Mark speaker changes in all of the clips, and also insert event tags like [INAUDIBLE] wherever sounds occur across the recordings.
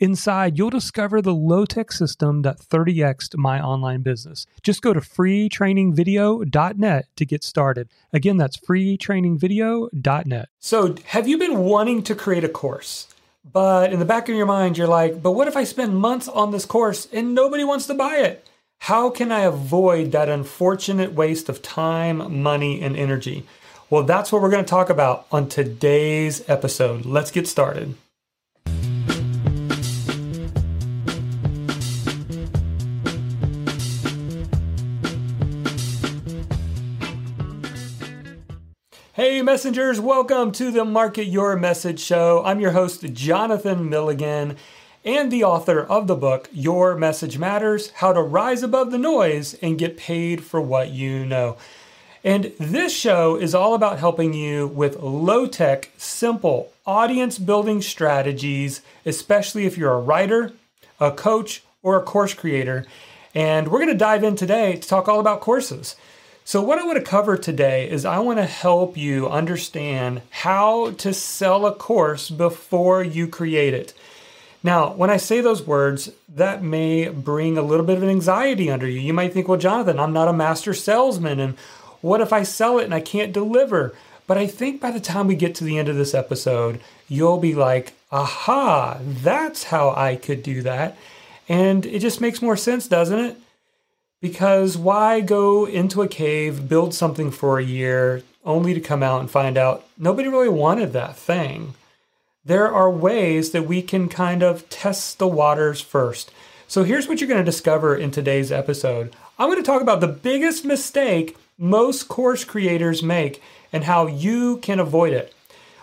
Speaker 1: Inside, you'll discover the low tech system that 30xed my online business. Just go to freetrainingvideo.net to get started. Again, that's freetrainingvideo.net. So, have you been wanting to create a course? But in the back of your mind, you're like, but what if I spend months on this course and nobody wants to buy it? How can I avoid that unfortunate waste of time, money, and energy? Well, that's what we're going to talk about on today's episode. Let's get started. Hey, messengers, welcome to the Market Your Message Show. I'm your host, Jonathan Milligan, and the author of the book, Your Message Matters How to Rise Above the Noise and Get Paid for What You Know. And this show is all about helping you with low tech, simple audience building strategies, especially if you're a writer, a coach, or a course creator. And we're going to dive in today to talk all about courses. So, what I want to cover today is I want to help you understand how to sell a course before you create it. Now, when I say those words, that may bring a little bit of an anxiety under you. You might think, well, Jonathan, I'm not a master salesman, and what if I sell it and I can't deliver? But I think by the time we get to the end of this episode, you'll be like, aha, that's how I could do that. And it just makes more sense, doesn't it? Because why go into a cave, build something for a year, only to come out and find out nobody really wanted that thing? There are ways that we can kind of test the waters first. So here's what you're going to discover in today's episode. I'm going to talk about the biggest mistake most course creators make and how you can avoid it.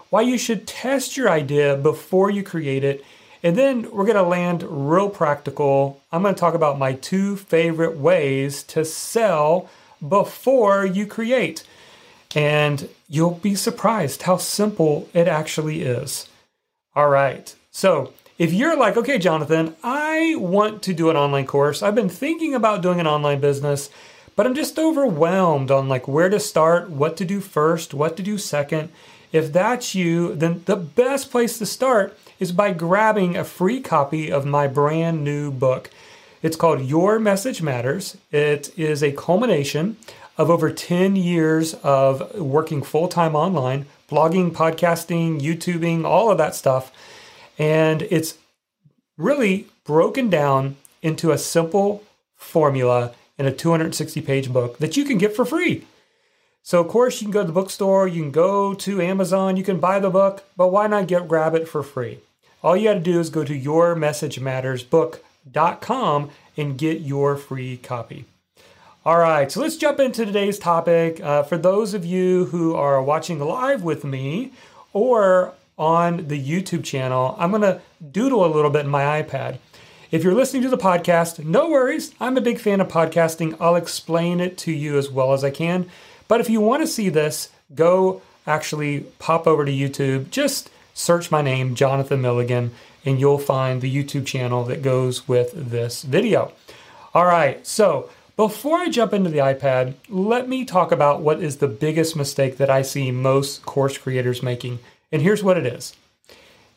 Speaker 1: Why you should test your idea before you create it and then we're to land real practical. I'm to talk about my two favorite ways to sell before you create. And you'll be surprised how simple it actually is. All right. So, if you're like, okay, Jonathan, I want to do an online course. I've been thinking about doing an online business, but I'm just overwhelmed on like where to start, what to do first, what to do second. If that's you, then the best place to start is by grabbing a free copy of my brand new book. It's called Your Message Matters. It is a culmination of over 10 years of working full time online, blogging, podcasting, YouTubing, all of that stuff. And it's really broken down into a simple formula in a 260 page book that you can get for free. So, of course, you can go to the bookstore, you can go to Amazon, you can buy the book, but why not get grab it for free? All you got to do is go to yourmessagemattersbook.com and get your free copy. All right, so let's jump into today's topic. Uh, for those of you who are watching live with me or on the YouTube channel, I'm going to doodle a little bit in my iPad. If you're listening to the podcast, no worries. I'm a big fan of podcasting. I'll explain it to you as well as I can. But if you want to see this, go actually pop over to YouTube. Just search my name, Jonathan Milligan, and you'll find the YouTube channel that goes with this video. All right, so before I jump into the iPad, let me talk about what is the biggest mistake that I see most course creators making. And here's what it is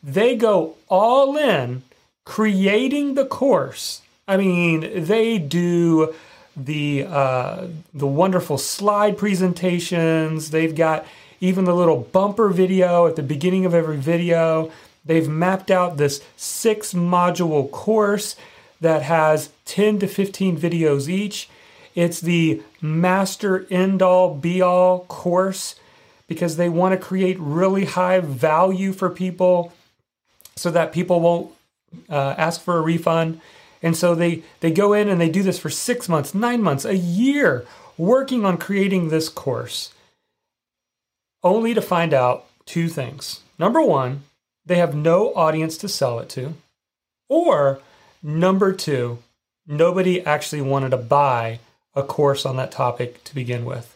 Speaker 1: they go all in creating the course. I mean, they do the uh, the wonderful slide presentations. They've got even the little bumper video at the beginning of every video. They've mapped out this six module course that has 10 to 15 videos each. It's the master end all be all course because they want to create really high value for people so that people won't uh, ask for a refund. And so they, they go in and they do this for six months, nine months, a year, working on creating this course only to find out two things. Number one, they have no audience to sell it to, or Number two, nobody actually wanted to buy a course on that topic to begin with.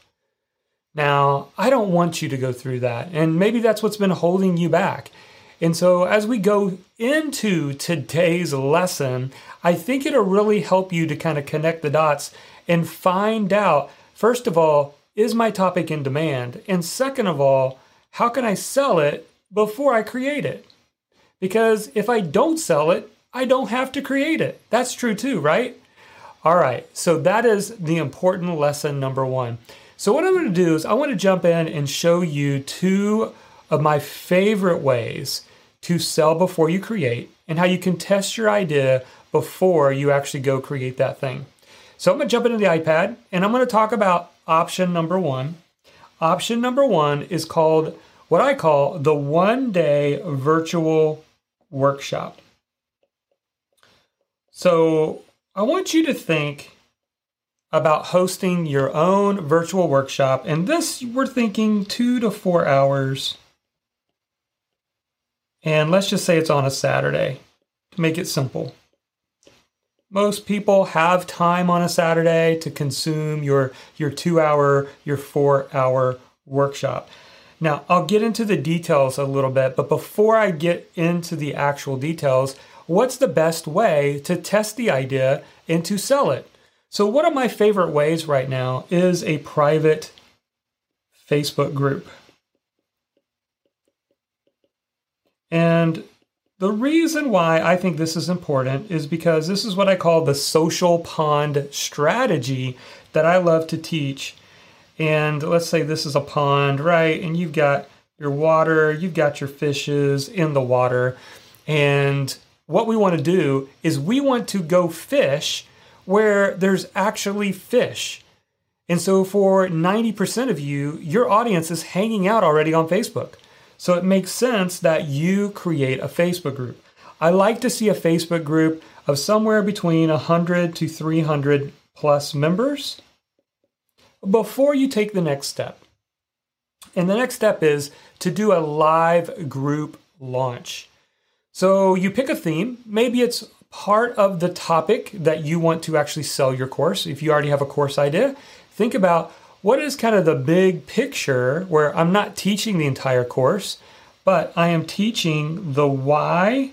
Speaker 1: Now, I don't want you to go through that. And maybe that's what's been holding you back. And so, as we go into today's lesson, I think it'll really help you to kind of connect the dots and find out, first of all, is my topic in demand? And second of all, how can I sell it before I create it? Because if I don't sell it, I don't have to create it. That's true too, right? All right, so that is the important lesson number one. So, what I'm going to do is, I want to jump in and show you two of my favorite ways to sell before you create and how you can test your idea before you actually go create that thing. So, I'm going to jump into the iPad and I'm going to talk about option number one. Option number one is called what I call the one day virtual workshop. So, I want you to think about hosting your own virtual workshop. And this, we're thinking two to four hours. And let's just say it's on a Saturday to make it simple. Most people have time on a Saturday to consume your, your two hour, your four hour workshop. Now, I'll get into the details a little bit, but before I get into the actual details, what's the best way to test the idea and to sell it? So, one of my favorite ways right now is a private Facebook group. And the reason why I think this is important is because this is what I call the social pond strategy that I love to teach. And let's say this is a pond, right? And you've got your water, you've got your fishes in the water. And what we want to do is we want to go fish where there's actually fish. And so for 90% of you, your audience is hanging out already on Facebook. So it makes sense that you create a Facebook group. I like to see a Facebook group of somewhere between 100 to 300 plus members before you take the next step. And the next step is to do a live group launch. So you pick a theme. Maybe it's part of the topic that you want to actually sell your course, if you already have a course idea, think about what is kind of the big picture where I'm not teaching the entire course, but I am teaching the why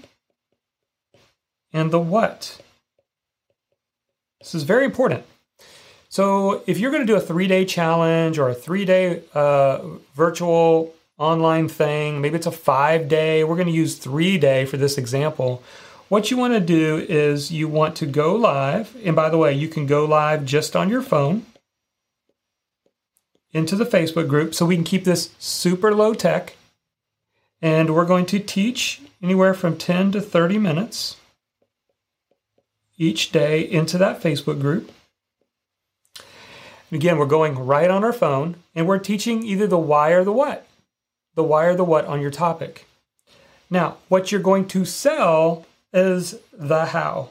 Speaker 1: and the what. This is very important. So, if you're going to do a three day challenge or a three day uh, virtual online thing, maybe it's a five day, we're going to use three day for this example. What you want to do is you want to go live. And by the way, you can go live just on your phone into the Facebook group so we can keep this super low tech. And we're going to teach anywhere from 10 to 30 minutes each day into that Facebook group. And again, we're going right on our phone and we're teaching either the why or the what. The why or the what on your topic. Now, what you're going to sell is the how.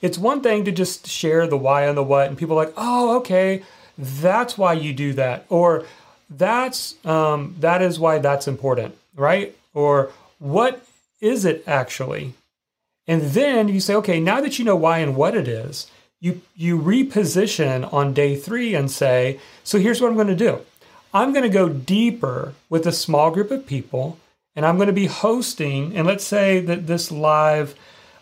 Speaker 1: It's one thing to just share the why and the what, and people are like, oh, okay, that's why you do that, or that's um, that is why that's important, right? Or what is it actually? And then you say, okay, now that you know why and what it is, you you reposition on day three and say, so here's what I'm going to do. I'm going to go deeper with a small group of people and I'm going to be hosting. And let's say that this live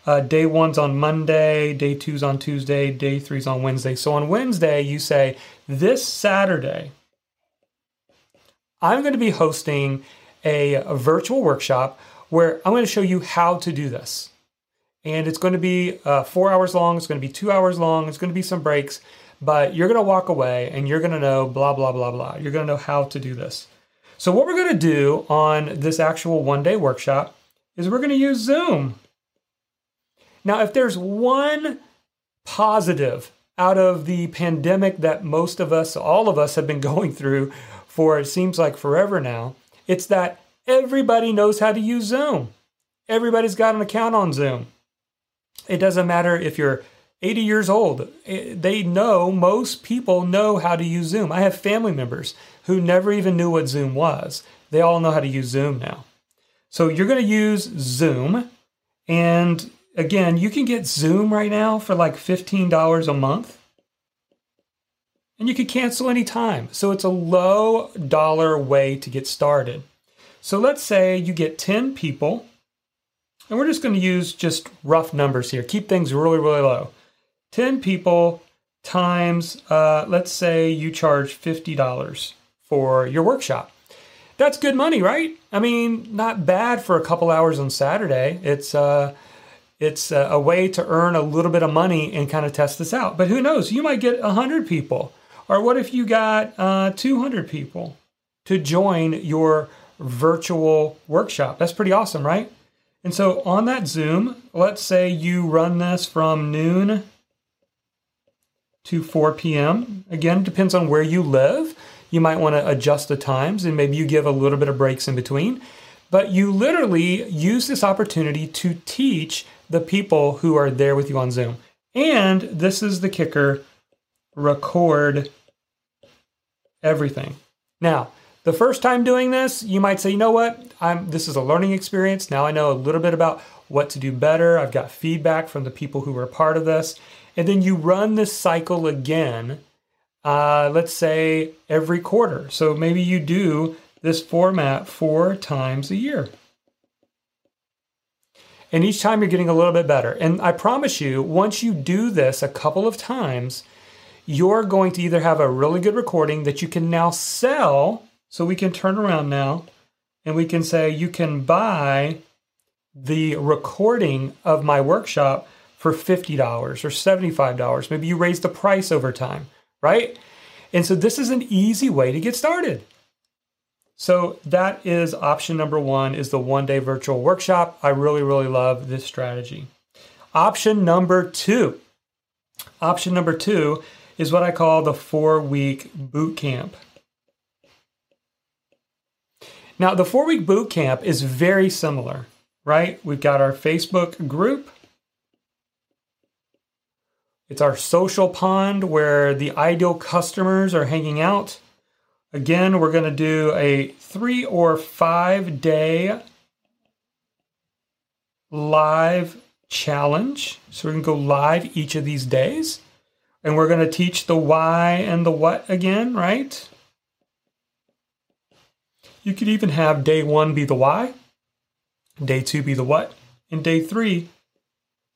Speaker 1: uh, day one's on Monday, day two's on Tuesday, day three's on Wednesday. So on Wednesday, you say, This Saturday, I'm going to be hosting a, a virtual workshop where I'm going to show you how to do this. And it's going to be uh, four hours long, it's going to be two hours long, it's going to be some breaks, but you're going to walk away and you're going to know blah, blah, blah, blah. You're going to know how to do this. So, what we're going to do on this actual one day workshop is we're going to use Zoom. Now, if there's one positive out of the pandemic that most of us, all of us, have been [LAUGHS] going through for it seems like forever now, it's that everybody knows how to use Zoom. Everybody's got an account on Zoom. It doesn't matter if you're 80 years old. They know, most people know how to use Zoom. I have family members who never even knew what Zoom was. They all know how to use Zoom now. So you're going to use Zoom And again, you can get Zoom right now for like $15 a month. And you can cancel anytime. So it's a low dollar way to get started. So let's say you get 10 people, and we're just going to use just rough numbers here. Keep things really, really low. 10 people times, uh, let's say you charge $50 for your workshop. That's good money, right? I mean, not bad for a couple hours on Saturday. It's uh, it's a way to earn a little bit of money and kind of test this out. But who knows? You might get 100 people. Or what if you got uh, 200 people to join your virtual workshop? That's pretty awesome, right? And so on that Zoom, let's say you run this from noon to 4 p.m. Again, depends on where you live. You might want to adjust the times and maybe you give a little bit of breaks in between. But you literally use this opportunity to teach the people who are there with you on Zoom. And this is the kicker record everything. Now, the first time doing this, you might say, you know what? I'm this is a learning experience. Now I know a little bit about what to do better. I've got feedback from the people who were part of this. And then you run this cycle again, uh, let's say every quarter. So maybe you do this format four times a year. And each time you're getting a little bit better. And I promise you, once you do this a couple of times, you're going to either have a really good recording that you can now sell. So we can turn around now and we can say, you can buy the recording of my workshop for $50 or $75. Maybe you raise the price over time, right? And so this is an easy way to get started. So that is option number one is the one day virtual workshop. I really, really love this strategy. Option number two. Option number two is what I call the four week boot camp. Now, the four week boot camp is very similar, right? We've got our Facebook group, it's our social pond where the ideal customers are hanging out. Again, we're going to do a three or five day live challenge. So we're going to go live each of these days. And we're going to teach the why and the what again, right? You could even have day one be the why, day two be the what, and day three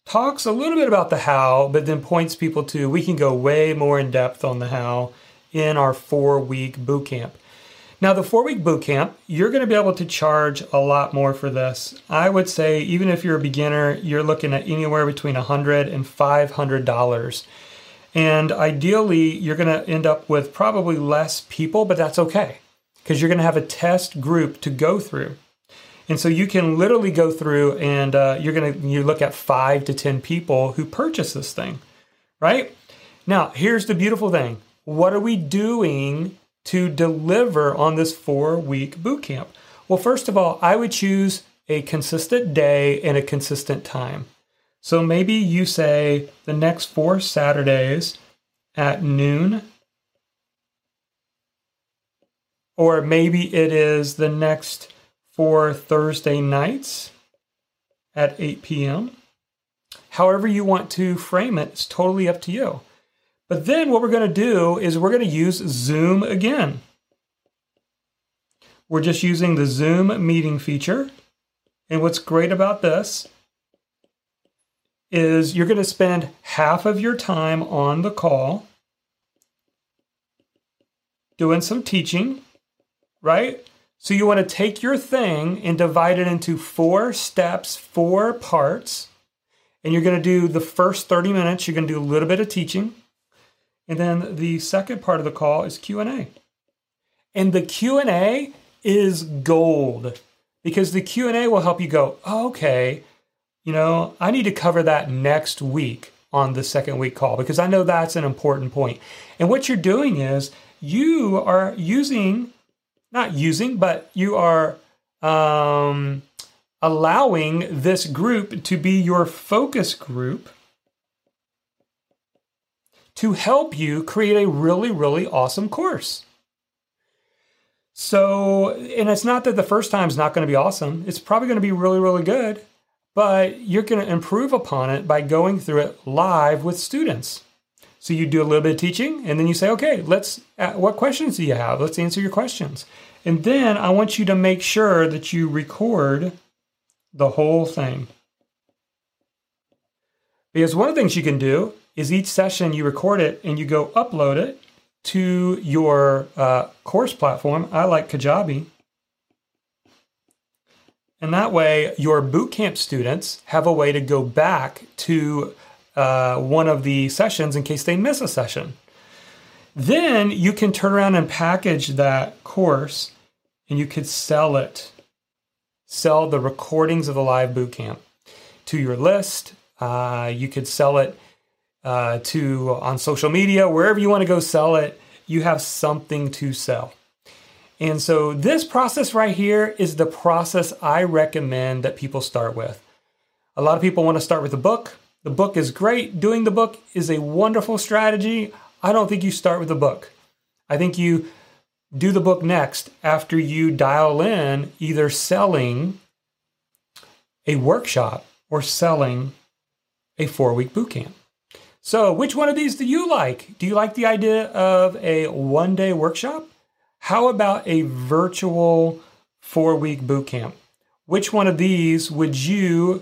Speaker 1: talks a little bit about the how, but then points people to we can go way more in depth on the how in our four week boot camp. Now, the four week boot camp, you're going to be able to charge a lot more for this. I would say, even if you're a beginner, you're looking at anywhere between $100 and $500. And ideally, you're going to end up with probably less people, but that's okay because you're going to have a test group to go through. And so you can literally go through and uh, you're going to you look at five to 10 people who purchase this thing, right? Now, here's the beautiful thing. What are we doing to deliver on this four week boot camp? Well, first of all, I would choose a consistent day and a consistent time. So maybe you say the next four Saturdays at noon, or maybe it is the next four Thursday nights at 8 p.m. However, you want to frame it, it's totally up to you. But then what we're going to do is we're going to use Zoom again. We're just using the Zoom meeting feature. And what's great about this is you're going to spend half of your time on the call doing some teaching, right? So you want to take your thing and divide it into four steps, four parts. And you're going to do the first 30 minutes, you're going to do a little bit of teaching. And then the second part of the call is Q&A. And the Q&A is gold because the Q&A will help you go, oh, "Okay, you know, I need to cover that next week on the second week call because I know that's an important point." And what you're doing is you are using not using, but you are um, allowing this group to be your focus group to help you create a really, really awesome course. So, and it's not that the first time is not going to be awesome. It's probably going to be really, really good. but you're going to improve upon it by going through it live with students. So you do a little bit of teaching and then you say, okay, let's, uh, what questions do you have? Let's answer your questions. And then I want you to make sure that you record the whole thing. Because one of the things you can do is each session you record it and you go upload it to your uh, course platform. I like Kajabi. And that way, your bootcamp students have a way to go back to uh, one of the sessions in case they miss a session. Then you can turn around and package that course and you could sell it. Sell the recordings of the live bootcamp to your list. Uh, you could sell it uh, to on social media, wherever you want to go sell it. You have something to sell. And so, this process right here is the process I recommend that people start with. A lot of people want to start with a book. The book is great. Doing the book is a wonderful strategy. I don't think you start with a book. I think you do the book next after you dial in either selling a workshop or selling a four week bootcamp. So, which one of these do you like? Do you like the idea of a one day workshop? How about a virtual four week boot camp? Which one of these would you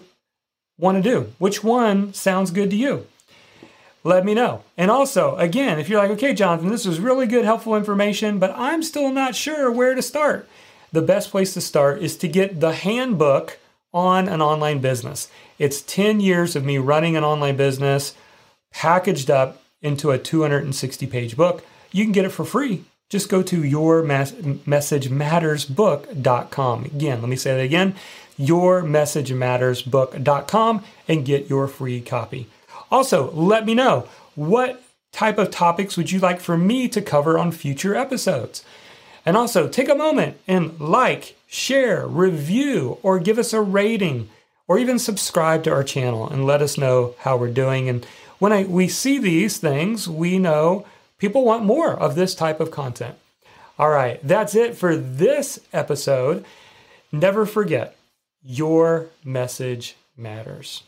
Speaker 1: want to do? Which one sounds good to you? Let me know. And also, again, if you're like, okay, Jonathan, this was really good, helpful information, but I'm still not sure where to start, the best place to start is to get the handbook on an online business. It's 10 years of me running an online business packaged up into a 260 page book. You can get it for free just go to yourmessagemattersbook.com. Again, let me say that again yourmessagemattersbook.com and get your free copy. Also, let me know what type of topics would you like for me to cover on future episodes? And also, take a moment and like, share, review, or give us a rating, or even subscribe to our channel and let us know how we're doing. And when I, we see these things, we know People want more of this type of content. All right, that's it for this episode. Never forget, your message matters.